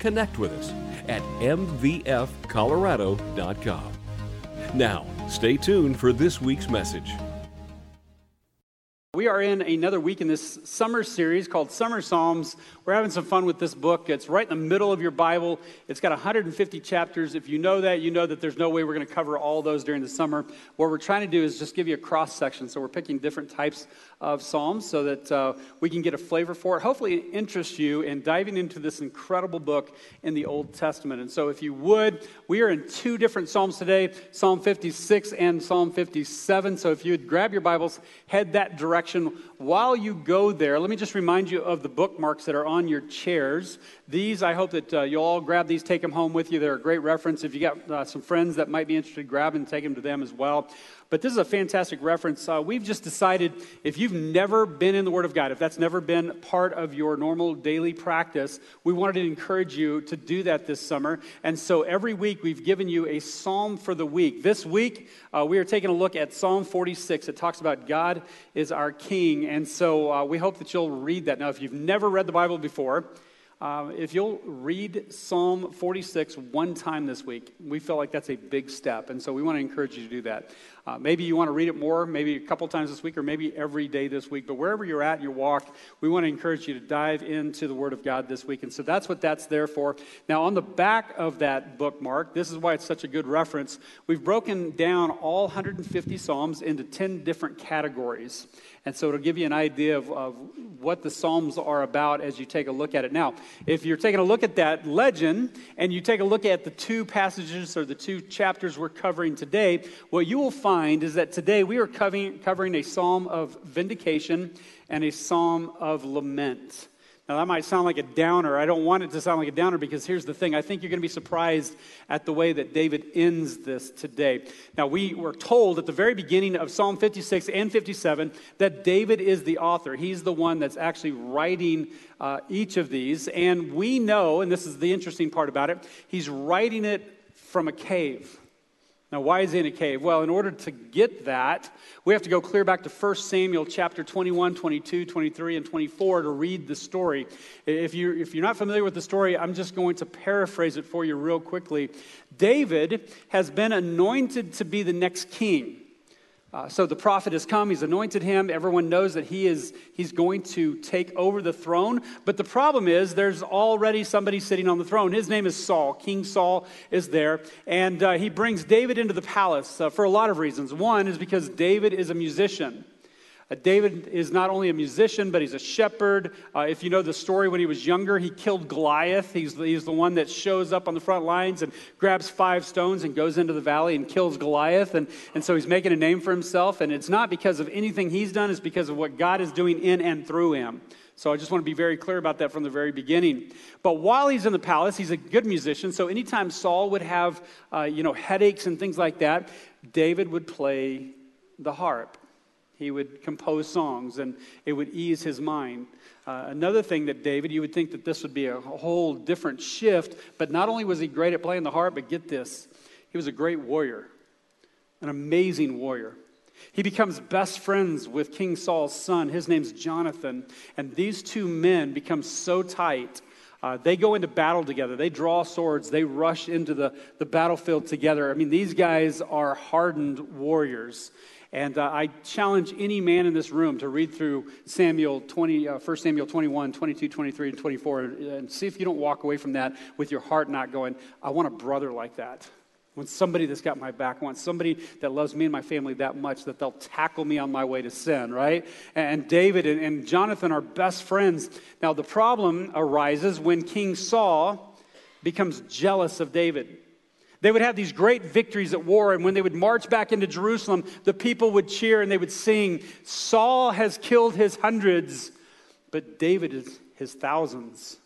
connect with us at mvfcolorado.com. Now, stay tuned for this week's message. We are in another week in this summer series called Summer Psalms. We're having some fun with this book. It's right in the middle of your Bible. It's got 150 chapters. If you know that, you know that there's no way we're going to cover all those during the summer. What we're trying to do is just give you a cross section. So we're picking different types of Psalms so that uh, we can get a flavor for it. Hopefully, it interests you in diving into this incredible book in the Old Testament. And so, if you would, we are in two different Psalms today Psalm 56 and Psalm 57. So, if you would grab your Bibles, head that direction. While you go there, let me just remind you of the bookmarks that are on your chairs. These, I hope that uh, you'll all grab these, take them home with you. They're a great reference. If you got uh, some friends that might be interested, grab and take them to them as well. But this is a fantastic reference. Uh, we've just decided if you've never been in the Word of God, if that's never been part of your normal daily practice, we wanted to encourage you to do that this summer. And so every week we've given you a psalm for the week. This week uh, we are taking a look at Psalm 46. It talks about God is our King. And so uh, we hope that you'll read that. Now, if you've never read the Bible before, uh, if you'll read Psalm 46 one time this week, we feel like that's a big step. And so we want to encourage you to do that. Uh, maybe you want to read it more, maybe a couple times this week, or maybe every day this week. But wherever you're at, your walk, we want to encourage you to dive into the Word of God this week. And so that's what that's there for. Now, on the back of that bookmark, this is why it's such a good reference. We've broken down all 150 Psalms into 10 different categories. And so it'll give you an idea of, of what the Psalms are about as you take a look at it. Now, if you're taking a look at that legend and you take a look at the two passages or the two chapters we're covering today, what you will find is that today we are covering, covering a psalm of vindication and a psalm of lament. Now, that might sound like a downer. I don't want it to sound like a downer because here's the thing. I think you're going to be surprised at the way that David ends this today. Now, we were told at the very beginning of Psalm 56 and 57 that David is the author. He's the one that's actually writing uh, each of these. And we know, and this is the interesting part about it, he's writing it from a cave. Now, why is he in a cave? Well, in order to get that, we have to go clear back to 1 Samuel chapter 21, 22, 23, and 24 to read the story. If you're, if you're not familiar with the story, I'm just going to paraphrase it for you real quickly. David has been anointed to be the next king. Uh, so the prophet has come, he's anointed him. Everyone knows that he is he's going to take over the throne. But the problem is there's already somebody sitting on the throne. His name is Saul. King Saul is there. And uh, he brings David into the palace uh, for a lot of reasons. One is because David is a musician. Uh, David is not only a musician, but he's a shepherd. Uh, if you know the story, when he was younger, he killed Goliath. He's, he's the one that shows up on the front lines and grabs five stones and goes into the valley and kills Goliath. And, and so he's making a name for himself. And it's not because of anything he's done, it's because of what God is doing in and through him. So I just want to be very clear about that from the very beginning. But while he's in the palace, he's a good musician. So anytime Saul would have, uh, you know, headaches and things like that, David would play the harp. He would compose songs and it would ease his mind. Uh, another thing that David, you would think that this would be a whole different shift, but not only was he great at playing the harp, but get this, he was a great warrior, an amazing warrior. He becomes best friends with King Saul's son. His name's Jonathan. And these two men become so tight. Uh, they go into battle together. They draw swords. They rush into the, the battlefield together. I mean, these guys are hardened warriors. And uh, I challenge any man in this room to read through Samuel 20, uh, 1 Samuel 21, 22, 23, and 24, and see if you don't walk away from that with your heart not going, I want a brother like that. Want somebody that's got my back. I want somebody that loves me and my family that much that they'll tackle me on my way to sin, right? And David and, and Jonathan are best friends. Now, the problem arises when King Saul becomes jealous of David. They would have these great victories at war, and when they would march back into Jerusalem, the people would cheer and they would sing, Saul has killed his hundreds, but David is his thousands.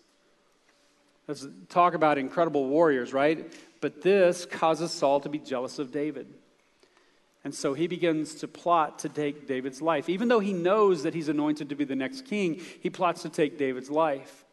Let's talk about incredible warriors, right? But this causes Saul to be jealous of David. And so he begins to plot to take David's life. Even though he knows that he's anointed to be the next king, he plots to take David's life.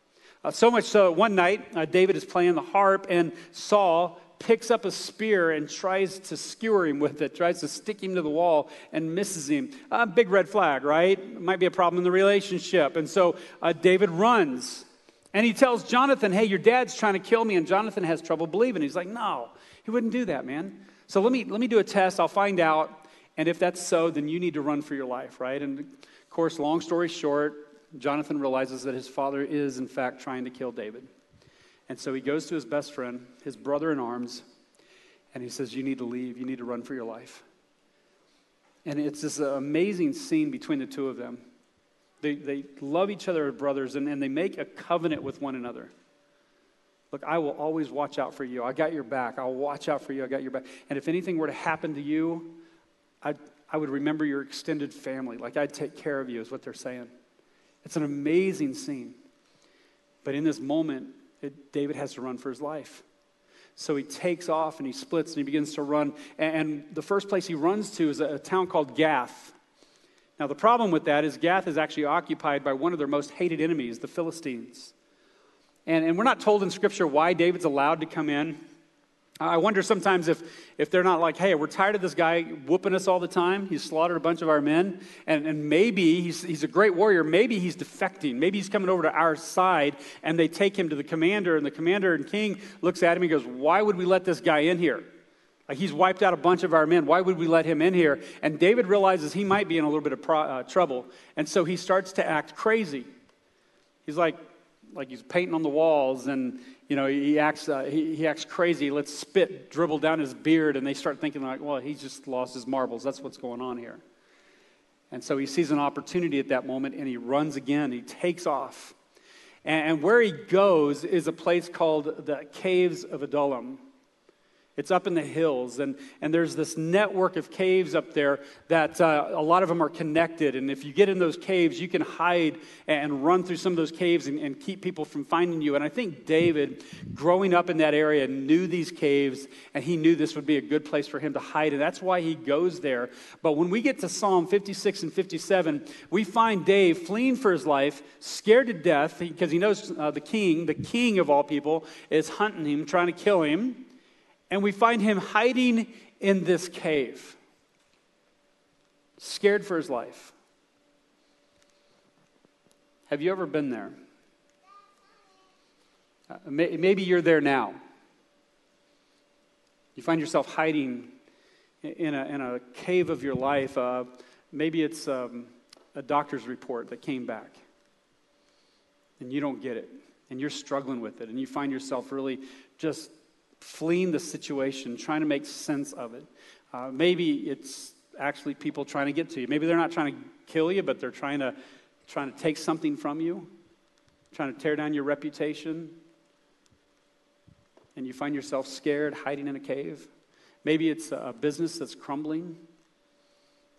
Uh, so much so, one night, uh, David is playing the harp, and Saul picks up a spear and tries to skewer him with it, tries to stick him to the wall and misses him. A big red flag, right? Might be a problem in the relationship. And so uh, David runs and he tells Jonathan, Hey, your dad's trying to kill me. And Jonathan has trouble believing. He's like, No, he wouldn't do that, man. So let me, let me do a test. I'll find out. And if that's so, then you need to run for your life, right? And of course, long story short, Jonathan realizes that his father is, in fact, trying to kill David. And so he goes to his best friend, his brother in arms, and he says, You need to leave. You need to run for your life. And it's this amazing scene between the two of them. They, they love each other as brothers, and, and they make a covenant with one another. Look, I will always watch out for you. I got your back. I'll watch out for you. I got your back. And if anything were to happen to you, I, I would remember your extended family. Like I'd take care of you, is what they're saying. It's an amazing scene. But in this moment, it, David has to run for his life. So he takes off and he splits and he begins to run. And the first place he runs to is a town called Gath. Now, the problem with that is Gath is actually occupied by one of their most hated enemies, the Philistines. And, and we're not told in Scripture why David's allowed to come in. I wonder sometimes if, if they're not like, hey, we're tired of this guy whooping us all the time. He's slaughtered a bunch of our men. And, and maybe he's, he's a great warrior. Maybe he's defecting. Maybe he's coming over to our side. And they take him to the commander. And the commander and king looks at him and goes, why would we let this guy in here? Like he's wiped out a bunch of our men. Why would we let him in here? And David realizes he might be in a little bit of pro- uh, trouble. And so he starts to act crazy. He's like, like he's painting on the walls and you know he acts uh, he, he acts crazy. Let's spit dribble down his beard and they start thinking like well he's just lost his marbles. That's what's going on here. And so he sees an opportunity at that moment and he runs again. He takes off. And, and where he goes is a place called the caves of adullam it's up in the hills, and, and there's this network of caves up there that uh, a lot of them are connected. And if you get in those caves, you can hide and run through some of those caves and, and keep people from finding you. And I think David, growing up in that area, knew these caves, and he knew this would be a good place for him to hide. And that's why he goes there. But when we get to Psalm 56 and 57, we find Dave fleeing for his life, scared to death, because he knows uh, the king, the king of all people, is hunting him, trying to kill him and we find him hiding in this cave, scared for his life. Have you ever been there? Uh, maybe you're there now. You find yourself hiding in a, in a cave of your life. Uh, maybe it's um, a doctor's report that came back, and you don't get it, and you're struggling with it, and you find yourself really just fleeing the situation, trying to make sense of it. Uh, maybe it's actually people trying to get to you. Maybe they're not trying to kill you, but they're trying to, trying to take something from you, trying to tear down your reputation. And you find yourself scared, hiding in a cave. Maybe it's a business that's crumbling,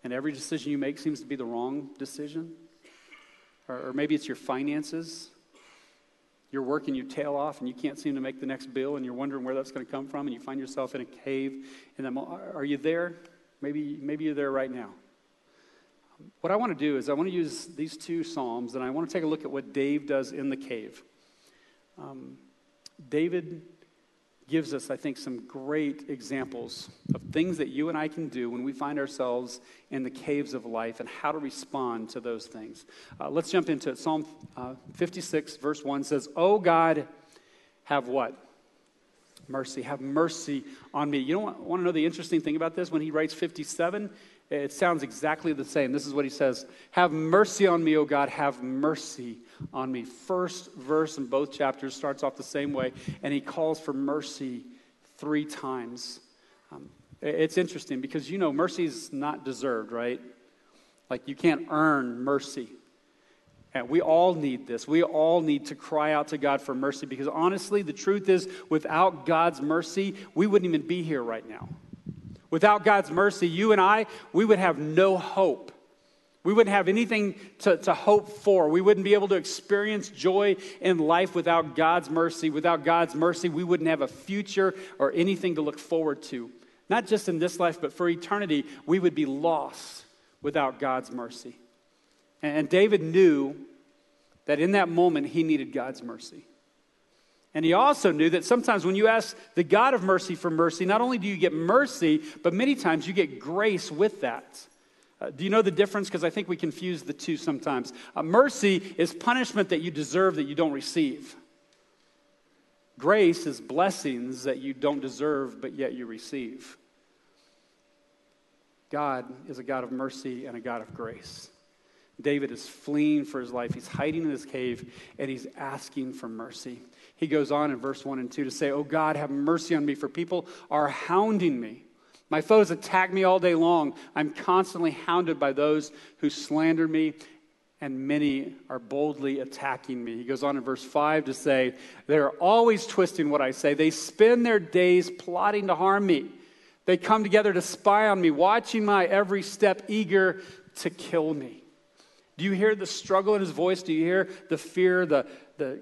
and every decision you make seems to be the wrong decision. Or, or maybe it's your finances you're working your tail off and you can't seem to make the next bill and you're wondering where that's going to come from and you find yourself in a cave. And then are you there? Maybe, maybe you're there right now. What I want to do is I want to use these two Psalms and I want to take a look at what Dave does in the cave. Um, David gives us, I think, some great examples of things that you and I can do when we find ourselves in the caves of life and how to respond to those things. Uh, let's jump into it. Psalm uh, 56, verse 1 says, Oh God, have what? Mercy. Have mercy on me. You don't want to know the interesting thing about this? When he writes 57, it sounds exactly the same. This is what he says Have mercy on me, O God, have mercy on me. First verse in both chapters starts off the same way, and he calls for mercy three times. Um, it's interesting because you know mercy is not deserved, right? Like you can't earn mercy. And we all need this. We all need to cry out to God for mercy because honestly, the truth is, without God's mercy, we wouldn't even be here right now. Without God's mercy, you and I, we would have no hope. We wouldn't have anything to, to hope for. We wouldn't be able to experience joy in life without God's mercy. Without God's mercy, we wouldn't have a future or anything to look forward to. Not just in this life, but for eternity, we would be lost without God's mercy. And David knew that in that moment he needed God's mercy. And he also knew that sometimes when you ask the God of mercy for mercy, not only do you get mercy, but many times you get grace with that. Uh, do you know the difference? Because I think we confuse the two sometimes. Uh, mercy is punishment that you deserve that you don't receive. Grace is blessings that you don't deserve but yet you receive. God is a God of mercy and a God of grace. David is fleeing for his life. He's hiding in his cave and he's asking for mercy. He goes on in verse 1 and 2 to say, Oh God, have mercy on me, for people are hounding me. My foes attack me all day long. I'm constantly hounded by those who slander me, and many are boldly attacking me. He goes on in verse 5 to say, They're always twisting what I say. They spend their days plotting to harm me. They come together to spy on me, watching my every step, eager to kill me. Do you hear the struggle in his voice? Do you hear the fear, the, the,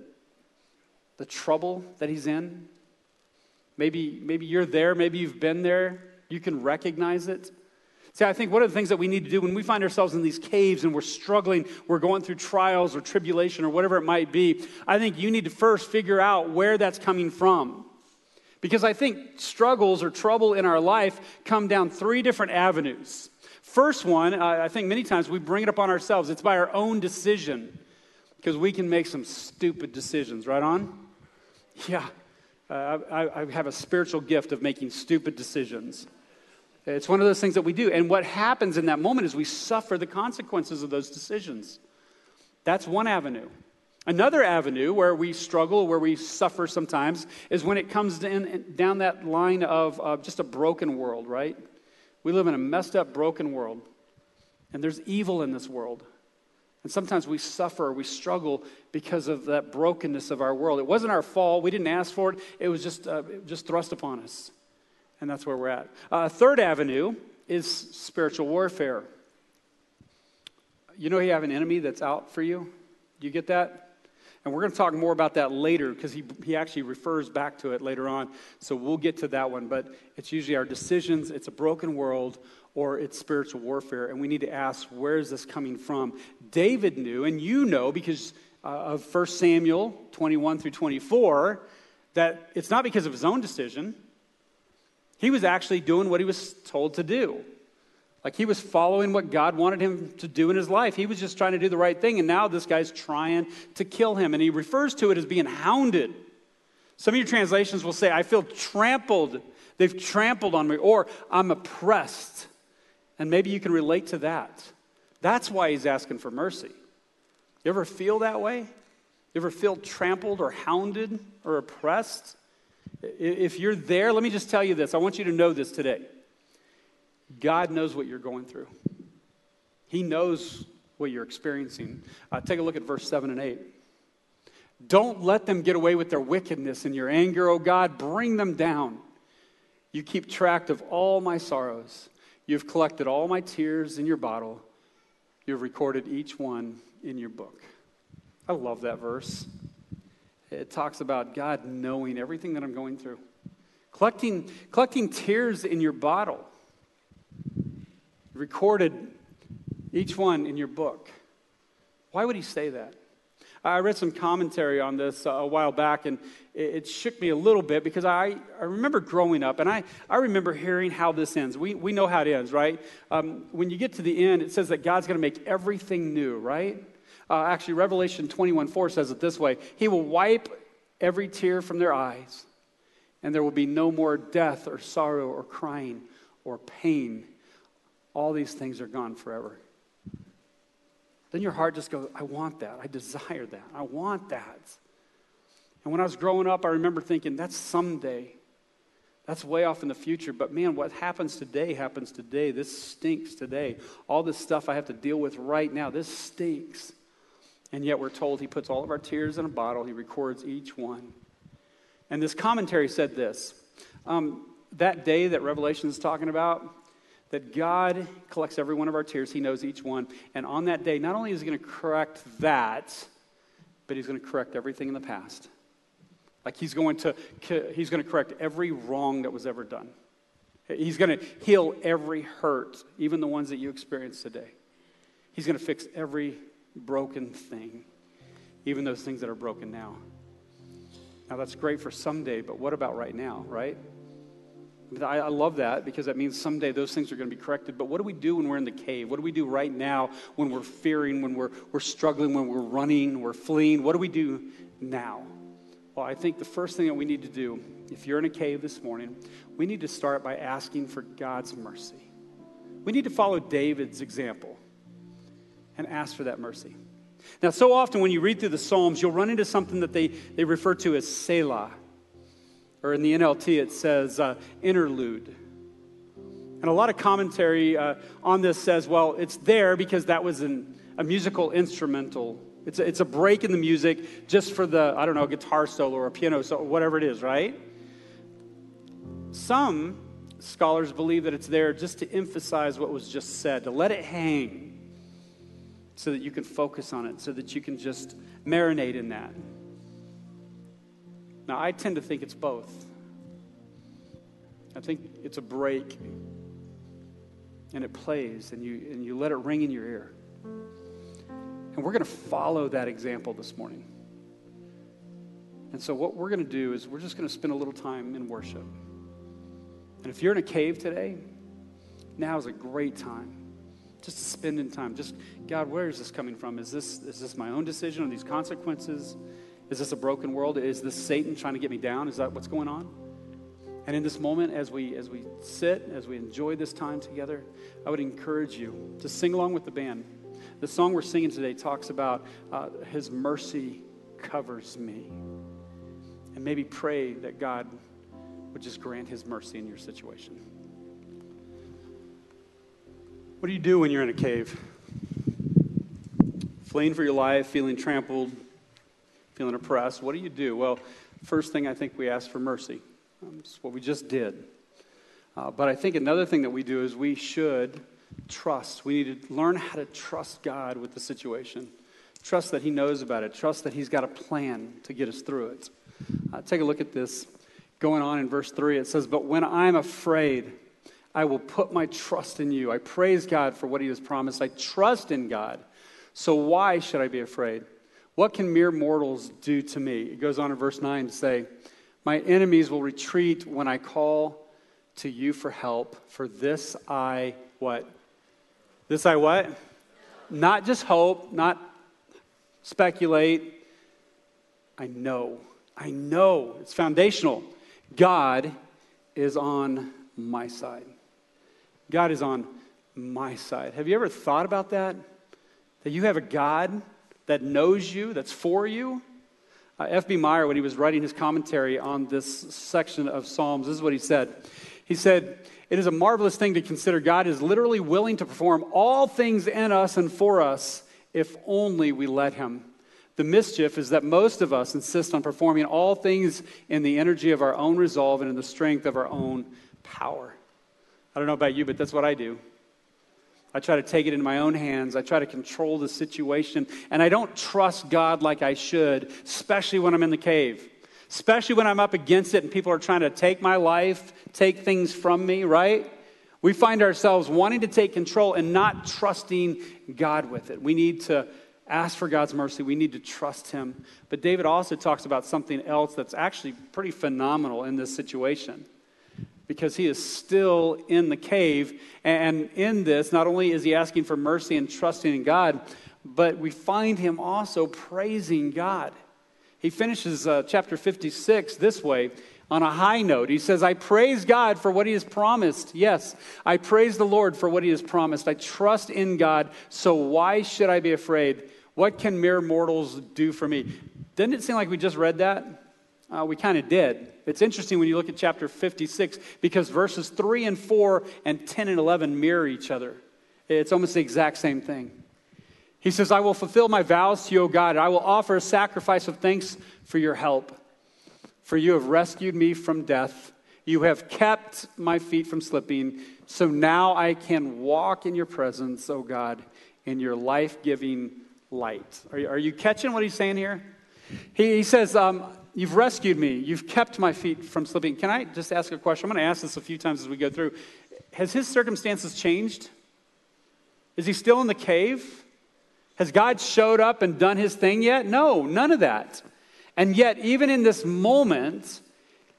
the trouble that he's in? Maybe, maybe you're there, maybe you've been there. You can recognize it. See, I think one of the things that we need to do when we find ourselves in these caves and we're struggling, we're going through trials or tribulation or whatever it might be, I think you need to first figure out where that's coming from. Because I think struggles or trouble in our life come down three different avenues. First one, I think many times we bring it upon ourselves. It's by our own decision because we can make some stupid decisions, right on? Yeah, uh, I, I have a spiritual gift of making stupid decisions. It's one of those things that we do. And what happens in that moment is we suffer the consequences of those decisions. That's one avenue. Another avenue where we struggle, where we suffer sometimes, is when it comes in, down that line of uh, just a broken world, right? We live in a messed up, broken world. And there's evil in this world. And sometimes we suffer, we struggle because of that brokenness of our world. It wasn't our fault. We didn't ask for it. It was just, uh, just thrust upon us. And that's where we're at. Uh, third avenue is spiritual warfare. You know, you have an enemy that's out for you. Do you get that? And we're going to talk more about that later because he, he actually refers back to it later on. So we'll get to that one. But it's usually our decisions, it's a broken world, or it's spiritual warfare. And we need to ask, where is this coming from? David knew, and you know because uh, of 1 Samuel 21 through 24, that it's not because of his own decision. He was actually doing what he was told to do. Like he was following what God wanted him to do in his life. He was just trying to do the right thing, and now this guy's trying to kill him. And he refers to it as being hounded. Some of your translations will say, I feel trampled. They've trampled on me, or I'm oppressed. And maybe you can relate to that. That's why he's asking for mercy. You ever feel that way? You ever feel trampled or hounded or oppressed? If you're there, let me just tell you this. I want you to know this today. God knows what you're going through, He knows what you're experiencing. Uh, take a look at verse 7 and 8. Don't let them get away with their wickedness and your anger, O God. Bring them down. You keep track of all my sorrows. You've collected all my tears in your bottle. You've recorded each one in your book. I love that verse. It talks about God knowing everything that I'm going through, collecting, collecting tears in your bottle recorded each one in your book. Why would he say that? I read some commentary on this uh, a while back, and it, shook me a little bit because I, I remember growing up, and I, I remember hearing how this ends. We, we know how it ends, right? Um, when you get to the end, it says that God's going to make everything new, right? Uh, actually, Revelation 21 4 says it this way He will wipe every tear from their eyes, and there will be no more death or sorrow or crying or pain all these things are gone forever. Then your heart just goes, I want that. I desire that. I want that. And when I was growing up, I remember thinking, that's someday. That's way off in the future. But man, what happens today happens today. This stinks today. All this stuff I have to deal with right now, this stinks. And yet we're told he puts all of our tears in a bottle, he records each one. And this commentary said this um, that day that Revelation is talking about, that God collects every one of our tears. He knows each one. And on that day, not only is He going to correct that, but He's going to correct everything in the past. Like He's going to, he's going to correct every wrong that was ever done. He's going to heal every hurt, even the ones that you experience today. He's going to fix every broken thing, even those things that are broken now. Now, that's great for someday, but what about right now, right? I, I love that because that means someday those things are going to be corrected. But what do we do when we're in the cave? What do we do right now when we're fearing, when we're, we're struggling, when we're running, we're fleeing? What do we do now? Well, I think the first thing that we need to do, if you're in a cave this morning, we need to start by asking for God's mercy. We need to follow David's example and ask for that mercy. Now, so often when you read through the Psalms, you'll run into something that they, they refer to as Selah or in the NLT it says uh, interlude. And a lot of commentary uh, on this says, well, it's there because that was an, a musical instrumental. It's a, it's a break in the music just for the, I don't know, guitar solo or piano solo, whatever it is, right? Some scholars believe that it's there just to emphasize what was just said, to let it hang so that you can focus on it, so that you can just marinate in that. Now, I tend to think it's both. I think it's a break, and it plays, and you, and you let it ring in your ear. And we're going to follow that example this morning. And so, what we're going to do is we're just going to spend a little time in worship. And if you're in a cave today, now is a great time just to spend in time. Just, God, where is this coming from? Is this, is this my own decision? Are these consequences? Is this a broken world? Is this Satan trying to get me down? Is that what's going on? And in this moment, as we as we sit, as we enjoy this time together, I would encourage you to sing along with the band. The song we're singing today talks about uh, His mercy covers me, and maybe pray that God would just grant His mercy in your situation. What do you do when you're in a cave? Fleeing for your life, feeling trampled, feeling oppressed, what do you do? Well, first thing I think we ask for mercy. Um, it's what we just did. Uh, but I think another thing that we do is we should trust. We need to learn how to trust God with the situation. Trust that He knows about it. Trust that He's got a plan to get us through it. Uh, take a look at this going on in verse 3. It says, But when I'm afraid, I will put my trust in you. I praise God for what He has promised. I trust in God. So why should I be afraid? What can mere mortals do to me? It goes on in verse 9 to say, My enemies will retreat when I call to you for help. For this I what? This I what? Not just hope, not speculate. I know. I know. It's foundational. God is on my side. God is on my side. Have you ever thought about that? That you have a God that knows you, that's for you. Uh, F.B. Meyer, when he was writing his commentary on this section of Psalms, this is what he said. He said, It is a marvelous thing to consider God is literally willing to perform all things in us and for us if only we let Him. The mischief is that most of us insist on performing all things in the energy of our own resolve and in the strength of our own power. I don't know about you, but that's what I do. I try to take it in my own hands. I try to control the situation. And I don't trust God like I should, especially when I'm in the cave, especially when I'm up against it and people are trying to take my life, take things from me, right? We find ourselves wanting to take control and not trusting God with it. We need to ask for God's mercy. We need to trust Him. But David also talks about something else that's actually pretty phenomenal in this situation because he is still in the cave. And in this, not only is he asking for mercy and trusting in God, but we find him also praising God. He finishes uh, chapter 56 this way on a high note. He says, I praise God for what he has promised. Yes, I praise the Lord for what he has promised. I trust in God, so why should I be afraid? What can mere mortals do for me? Didn't it seem like we just read that? Uh, we kind of did. It's interesting when you look at chapter 56 because verses 3 and 4 and 10 and 11 mirror each other. It's almost the exact same thing. He says, I will fulfill my vows to you, O God. and I will offer a sacrifice of thanks for your help. For you have rescued me from death. You have kept my feet from slipping. So now I can walk in your presence, O God, in your life giving light. Are you, are you, catching what he's saying here? He, he says, um, You've rescued me. You've kept my feet from slipping. Can I just ask a question? I'm going to ask this a few times as we go through. Has his circumstances changed? Is he still in the cave? Has God showed up and done his thing yet? No, none of that. And yet, even in this moment,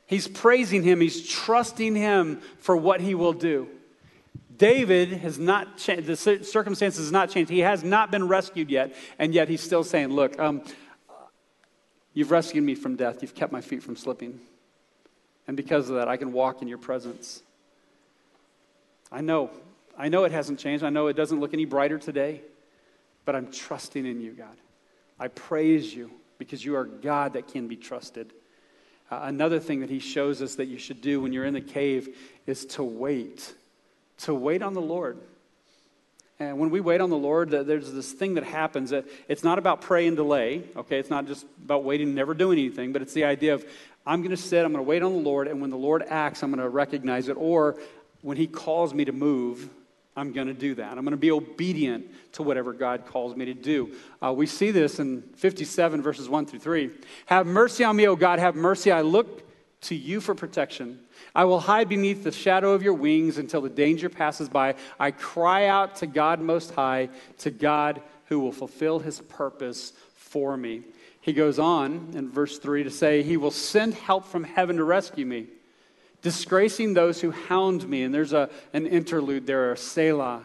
he's praising him, he's trusting him for what he will do. David has not changed, the circumstances have not changed. He has not been rescued yet, and yet he's still saying, Look, um, you've rescued me from death, you've kept my feet from slipping. And because of that, I can walk in your presence. I know, I know it hasn't changed. I know it doesn't look any brighter today, but I'm trusting in you, God. I praise you because you are God that can be trusted. Uh, another thing that he shows us that you should do when you're in the cave is to wait, to wait on the Lord. And when we wait on the Lord, there's this thing that happens. That it's not about pray and delay, okay? It's not just about waiting and never doing anything, but it's the idea of I'm going to sit, I'm going to wait on the Lord, and when the Lord acts, I'm going to recognize it. Or when he calls me to move, I'm going to do that. I'm going to be obedient to whatever God calls me to do. Uh, we see this in 57, verses 1 through 3. Have mercy on me, O God, have mercy. I look to you for protection. I will hide beneath the shadow of your wings until the danger passes by. I cry out to God Most High, to God who will fulfill his purpose for me. He goes on in verse 3 to say, He will send help from heaven to rescue me disgracing those who hound me. And there's a, an interlude there, a Selah.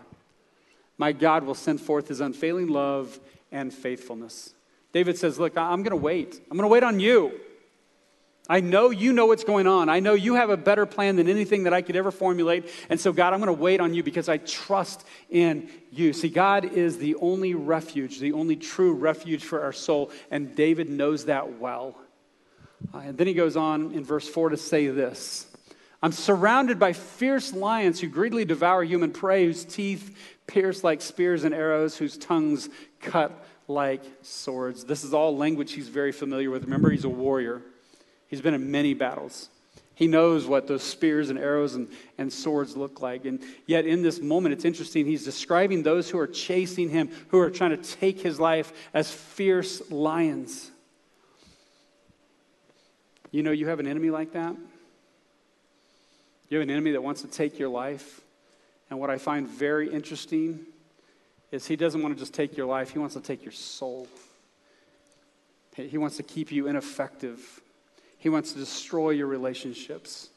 My God will send forth his unfailing love and faithfulness. David says, Look, I'm going to wait. I'm going to wait on you. I know you know what's going on. I know you have a better plan than anything that I could ever formulate. And so, God, I'm going to wait on you because I trust in you. See, God is the only refuge, the only true refuge for our soul. And David knows that well. Uh, and then he goes on in verse 4 to say this I'm surrounded by fierce lions who greedily devour human prey, whose teeth pierce like spears and arrows, whose tongues cut like swords. This is all language he's very familiar with. Remember, he's a warrior, he's been in many battles. He knows what those spears and arrows and, and swords look like. And yet, in this moment, it's interesting. He's describing those who are chasing him, who are trying to take his life as fierce lions. You know, you have an enemy like that. You have an enemy that wants to take your life. And what I find very interesting is he doesn't want to just take your life, he wants to take your soul. He wants to keep you ineffective. He wants to destroy your relationships.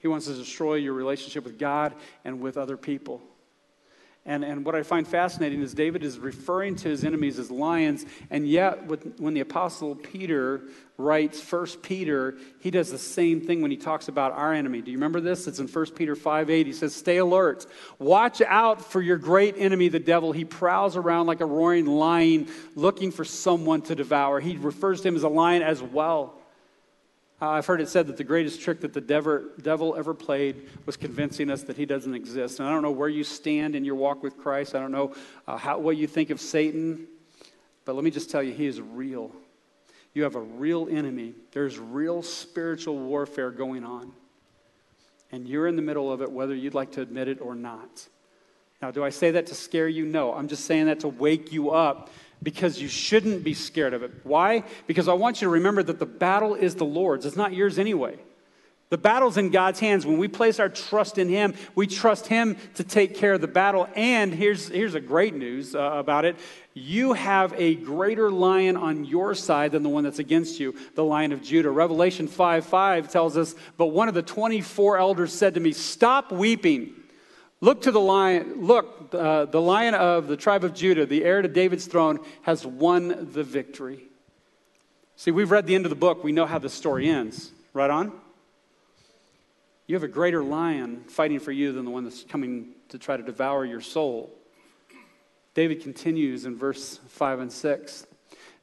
He wants to destroy your relationship with God and with other people. And, and what I find fascinating is David is referring to his enemies as lions, and yet with, when the Apostle Peter writes First Peter, he does the same thing when he talks about our enemy. Do you remember this? It's in 1 Peter 5 8. He says, Stay alert. Watch out for your great enemy, the devil. He prowls around like a roaring lion looking for someone to devour. He refers to him as a lion as well. Uh, I've heard it said that the greatest trick that the devil ever played was convincing us that he doesn't exist. And I don't know where you stand in your walk with Christ. I don't know uh, how, what you think of Satan. But let me just tell you, he is real. You have a real enemy. There's real spiritual warfare going on. And you're in the middle of it, whether you'd like to admit it or not. Now, do I say that to scare you? No. I'm just saying that to wake you up because you shouldn't be scared of it. Why? Because I want you to remember that the battle is the Lord's, it's not yours anyway. The battle's in God's hands. When we place our trust in Him, we trust Him to take care of the battle. And here's, here's a great news uh, about it you have a greater lion on your side than the one that's against you, the lion of Judah. Revelation 5 5 tells us, But one of the 24 elders said to me, Stop weeping. Look to the lion. Look, uh, the lion of the tribe of Judah, the heir to David's throne, has won the victory. See, we've read the end of the book. We know how the story ends. Right on? You have a greater lion fighting for you than the one that's coming to try to devour your soul. David continues in verse 5 and 6.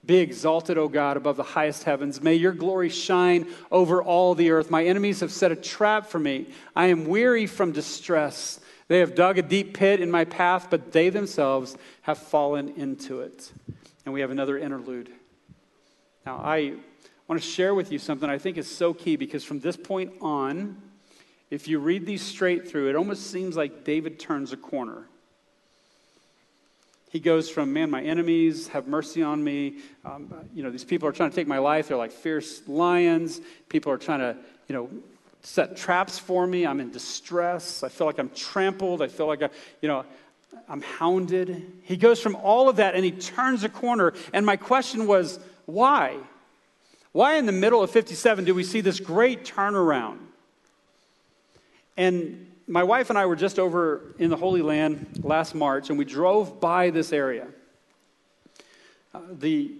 Be exalted, O God, above the highest heavens. May your glory shine over all the earth. My enemies have set a trap for me. I am weary from distress. They have dug a deep pit in my path, but they themselves have fallen into it. And we have another interlude. Now, I want to share with you something I think is so key because from this point on, if you read these straight through, it almost seems like David turns a corner. He goes from, man, my enemies have mercy on me. Um, you know, these people are trying to take my life. They're like fierce lions. People are trying to, you know, set traps for me. I'm in distress. I feel like I'm trampled. I feel like, I, you know, I'm hounded. He goes from all of that and he turns a corner. And my question was, why? Why in the middle of 57 do we see this great turnaround? And my wife and I were just over in the Holy Land last March, and we drove by this area. Uh, the,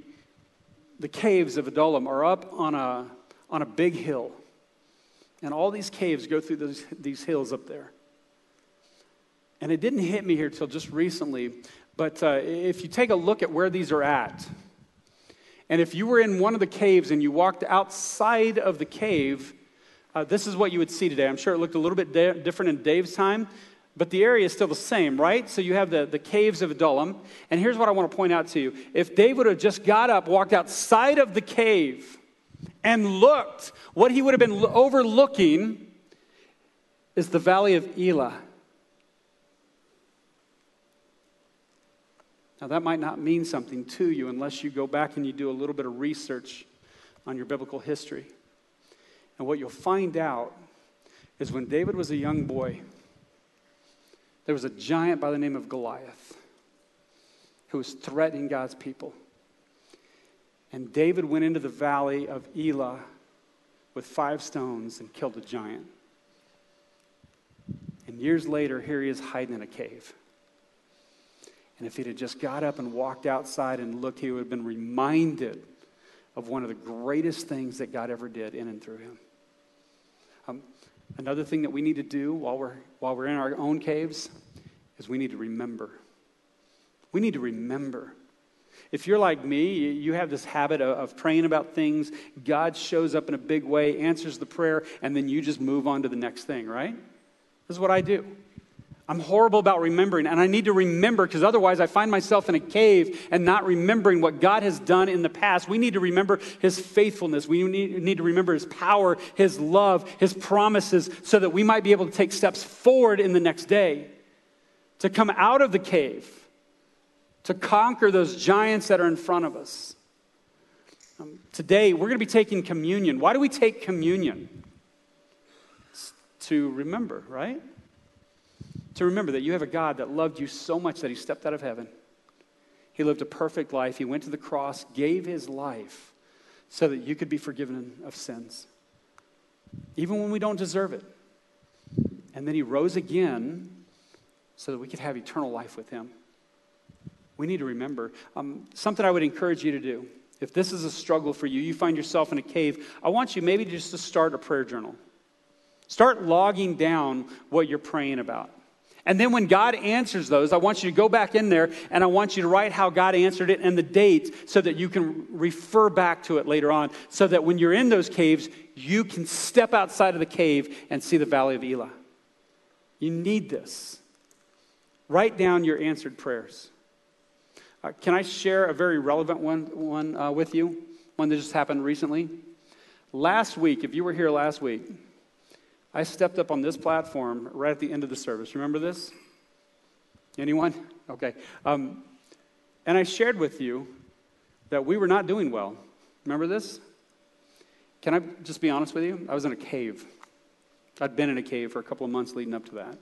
the caves of Adullam are up on a, on a big hill. And all these caves go through those, these hills up there. And it didn't hit me here till just recently, but uh, if you take a look at where these are at, and if you were in one of the caves and you walked outside of the cave, uh, this is what you would see today. I'm sure it looked a little bit da- different in Dave's time, but the area is still the same, right? So you have the, the caves of Adullam. And here's what I want to point out to you. If Dave would have just got up, walked outside of the cave, and looked, what he would have been overlooking is the valley of Elah. Now, that might not mean something to you unless you go back and you do a little bit of research on your biblical history. And what you'll find out is when David was a young boy, there was a giant by the name of Goliath who was threatening God's people. And David went into the valley of Elah with five stones and killed the giant. And years later, here he is hiding in a cave. And if he'd have just got up and walked outside and looked, he would have been reminded of one of the greatest things that God ever did in and through him. Um, another thing that we need to do while we're, while we're in our own caves is we need to remember. We need to remember. If you're like me, you have this habit of, praying about things, God shows up in a big way, answers the prayer, and then you just move on to the next thing, right? This is what I do. I'm horrible about remembering, and I need to remember because otherwise I find myself in a cave and not remembering what God has done in the past. We need to remember His faithfulness. We need to remember His power, His love, His promises, so that we might be able to take steps forward in the next day to come out of the cave, to conquer those giants that are in front of us. Um, today, we're going to be taking communion. Why do we take communion? It's to remember, right? to remember that you have a God that loved you so much that he stepped out of heaven. He lived a perfect life. He went to the cross, gave his life so that you could be forgiven of sins, even when we don't deserve it. And then he rose again so that we could have eternal life with him. We need to remember um, something I would encourage you to do. If this is a struggle for you, you find yourself in a cave, I want you maybe just to start a prayer journal. Start logging down what you're praying about. And then when God answers those, I want you to go back in there and I want you to write how God answered it and the date so that you can refer back to it later on. So that when you're in those caves, you can step outside of the cave and see the valley of Elah. You need this. Write down your answered prayers. Uh, can I share a very relevant one, one uh, with you? One that just happened recently? Last week, if you were here last week, I stepped up on this platform right at the end of the service. Remember this? Anyone? Okay. Um, and I shared with you that we were not doing well. Remember this? Can I just be honest with you? I was in a cave. I'd been in a cave for a couple of months leading up to that.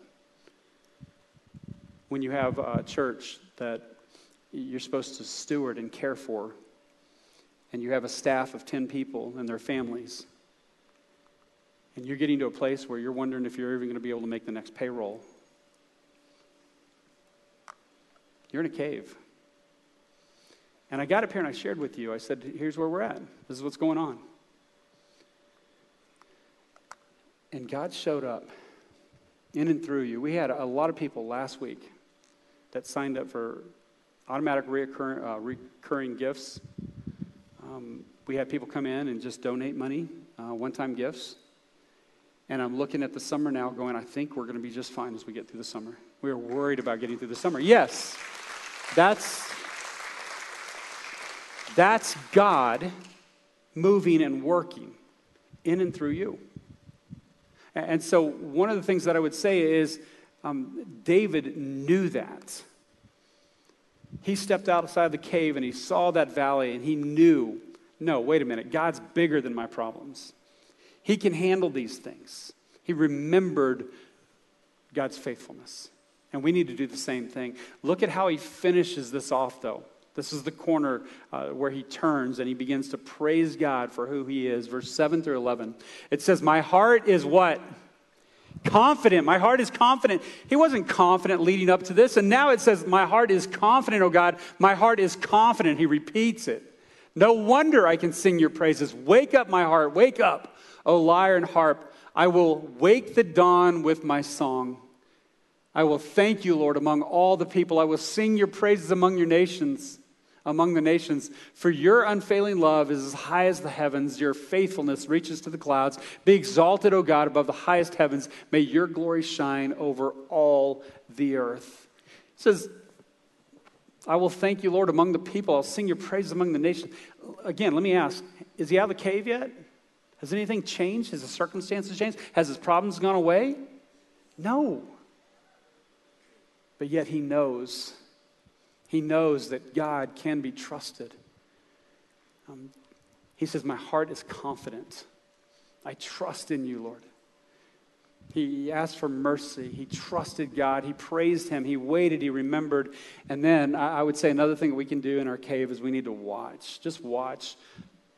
When you have a church that you're supposed to steward and care for, and you have a staff of 10 people and their families, and you're getting to a place where you're wondering if you're even going to be able to make the next payroll. You're in a cave. And I got up here and I shared with you. I said, here's where we're at. This is what's going on. And God showed up in and through you. We had a lot of people last week that signed up for automatic reoccurring, uh, recurring gifts. Um, we had people come in and just donate money, uh, one time gifts. And I'm looking at the summer now going, I think we're going to be just fine as we get through the summer. We are worried about getting through the summer. Yes, that's, that's God moving and working in and through you. And so, one of the things that I would say is um, David knew that. He stepped outside the cave and he saw that valley and he knew no, wait a minute, God's bigger than my problems. He can handle these things. He remembered God's faithfulness. And we need to do the same thing. Look at how he finishes this off, though. This is the corner uh, where he turns and he begins to praise God for who he is. Verse 7 through 11. It says, My heart is what? Confident. My heart is confident. He wasn't confident leading up to this. And now it says, My heart is confident, oh God. My heart is confident. He repeats it. No wonder I can sing your praises. Wake up, my heart. Wake up, O lyre and harp. I will wake the dawn with my song. I will thank you, Lord, among all the people. I will sing your praises among your nations, among the nations. For your unfailing love is as high as the heavens. Your faithfulness reaches to the clouds. Be exalted, O God, above the highest heavens. May your glory shine over all the earth. It says, I will thank you, Lord, among the people. I'll sing your praise among the nations. Again, let me ask is he out of the cave yet? Has anything changed? Has the circumstances changed? Has his problems gone away? No. But yet he knows. He knows that God can be trusted. Um, he says, My heart is confident. I trust in you, Lord. He asked for mercy. He trusted God. He praised Him. He waited. He remembered. And then I would say another thing we can do in our cave is we need to watch. Just watch.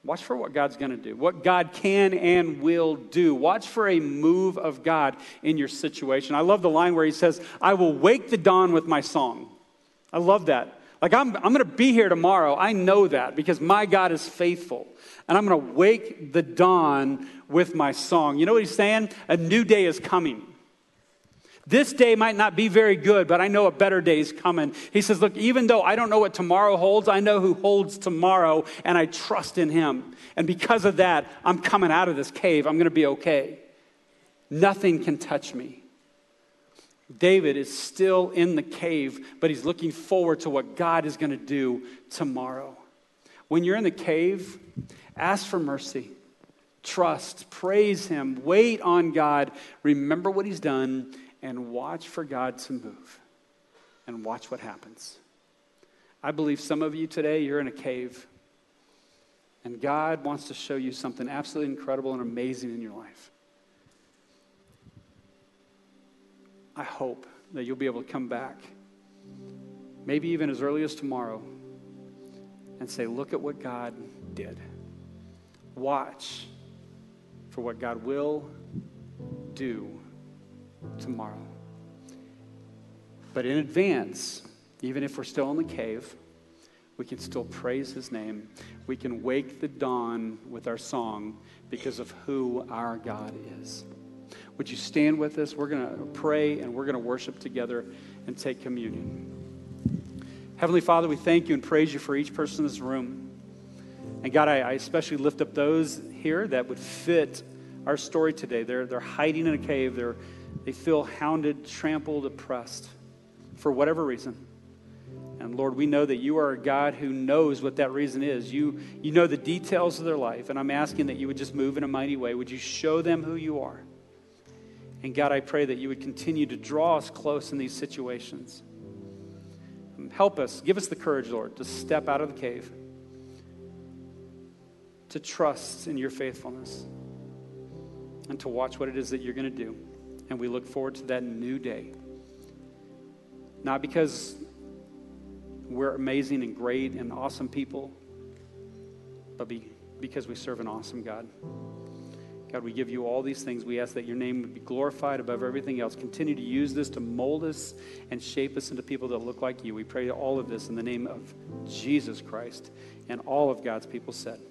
Watch for what God's going to do, what God can and will do. Watch for a move of God in your situation. I love the line where He says, I will wake the dawn with my song. I love that. Like, I'm, I'm going to be here tomorrow. I know that because my God is faithful and I'm going to wake the dawn with my song. You know what he's saying? A new day is coming. This day might not be very good, but I know a better day is coming. He says, Look, even though I don't know what tomorrow holds, I know who holds tomorrow, and I trust in him. And because of that, I'm coming out of this cave. I'm going to be okay. Nothing can touch me. David is still in the cave, but he's looking forward to what God is going to do tomorrow. When you're in the cave, Ask for mercy. Trust. Praise Him. Wait on God. Remember what He's done and watch for God to move. And watch what happens. I believe some of you today, you're in a cave. And God wants to show you something absolutely incredible and amazing in your life. I hope that you'll be able to come back, maybe even as early as tomorrow, and say, Look at what God did. Watch for what God will do tomorrow. But in advance, even if we're still in the cave, we can still praise his name. We can wake the dawn with our song because of who our God is. Would you stand with us? We're going to pray and we're going to worship together and take communion. Heavenly Father, we thank you and praise you for each person in this room. And God, I, I especially lift up those here that would fit our story today. They're, they're hiding in a cave, they're, they feel hounded, trampled, oppressed for whatever reason. And Lord, we know that you are a God who knows what that reason is. You, you know the details of their life. And I'm asking that you would just move in a mighty way. Would you show them who you are? And God, I pray that you would continue to draw us close in these situations. Help us. Give us the courage, Lord, to step out of the cave to trust in your faithfulness and to watch what it is that you're going to do. And we look forward to that new day. Not because we're amazing and great and awesome people, but be, because we serve an awesome God. God, we give you all these things. We ask that your name would be glorified above everything else. Continue to use this to mold us and shape us into people that look like you. We pray all of this in the name of Jesus Christ and all of God's people said.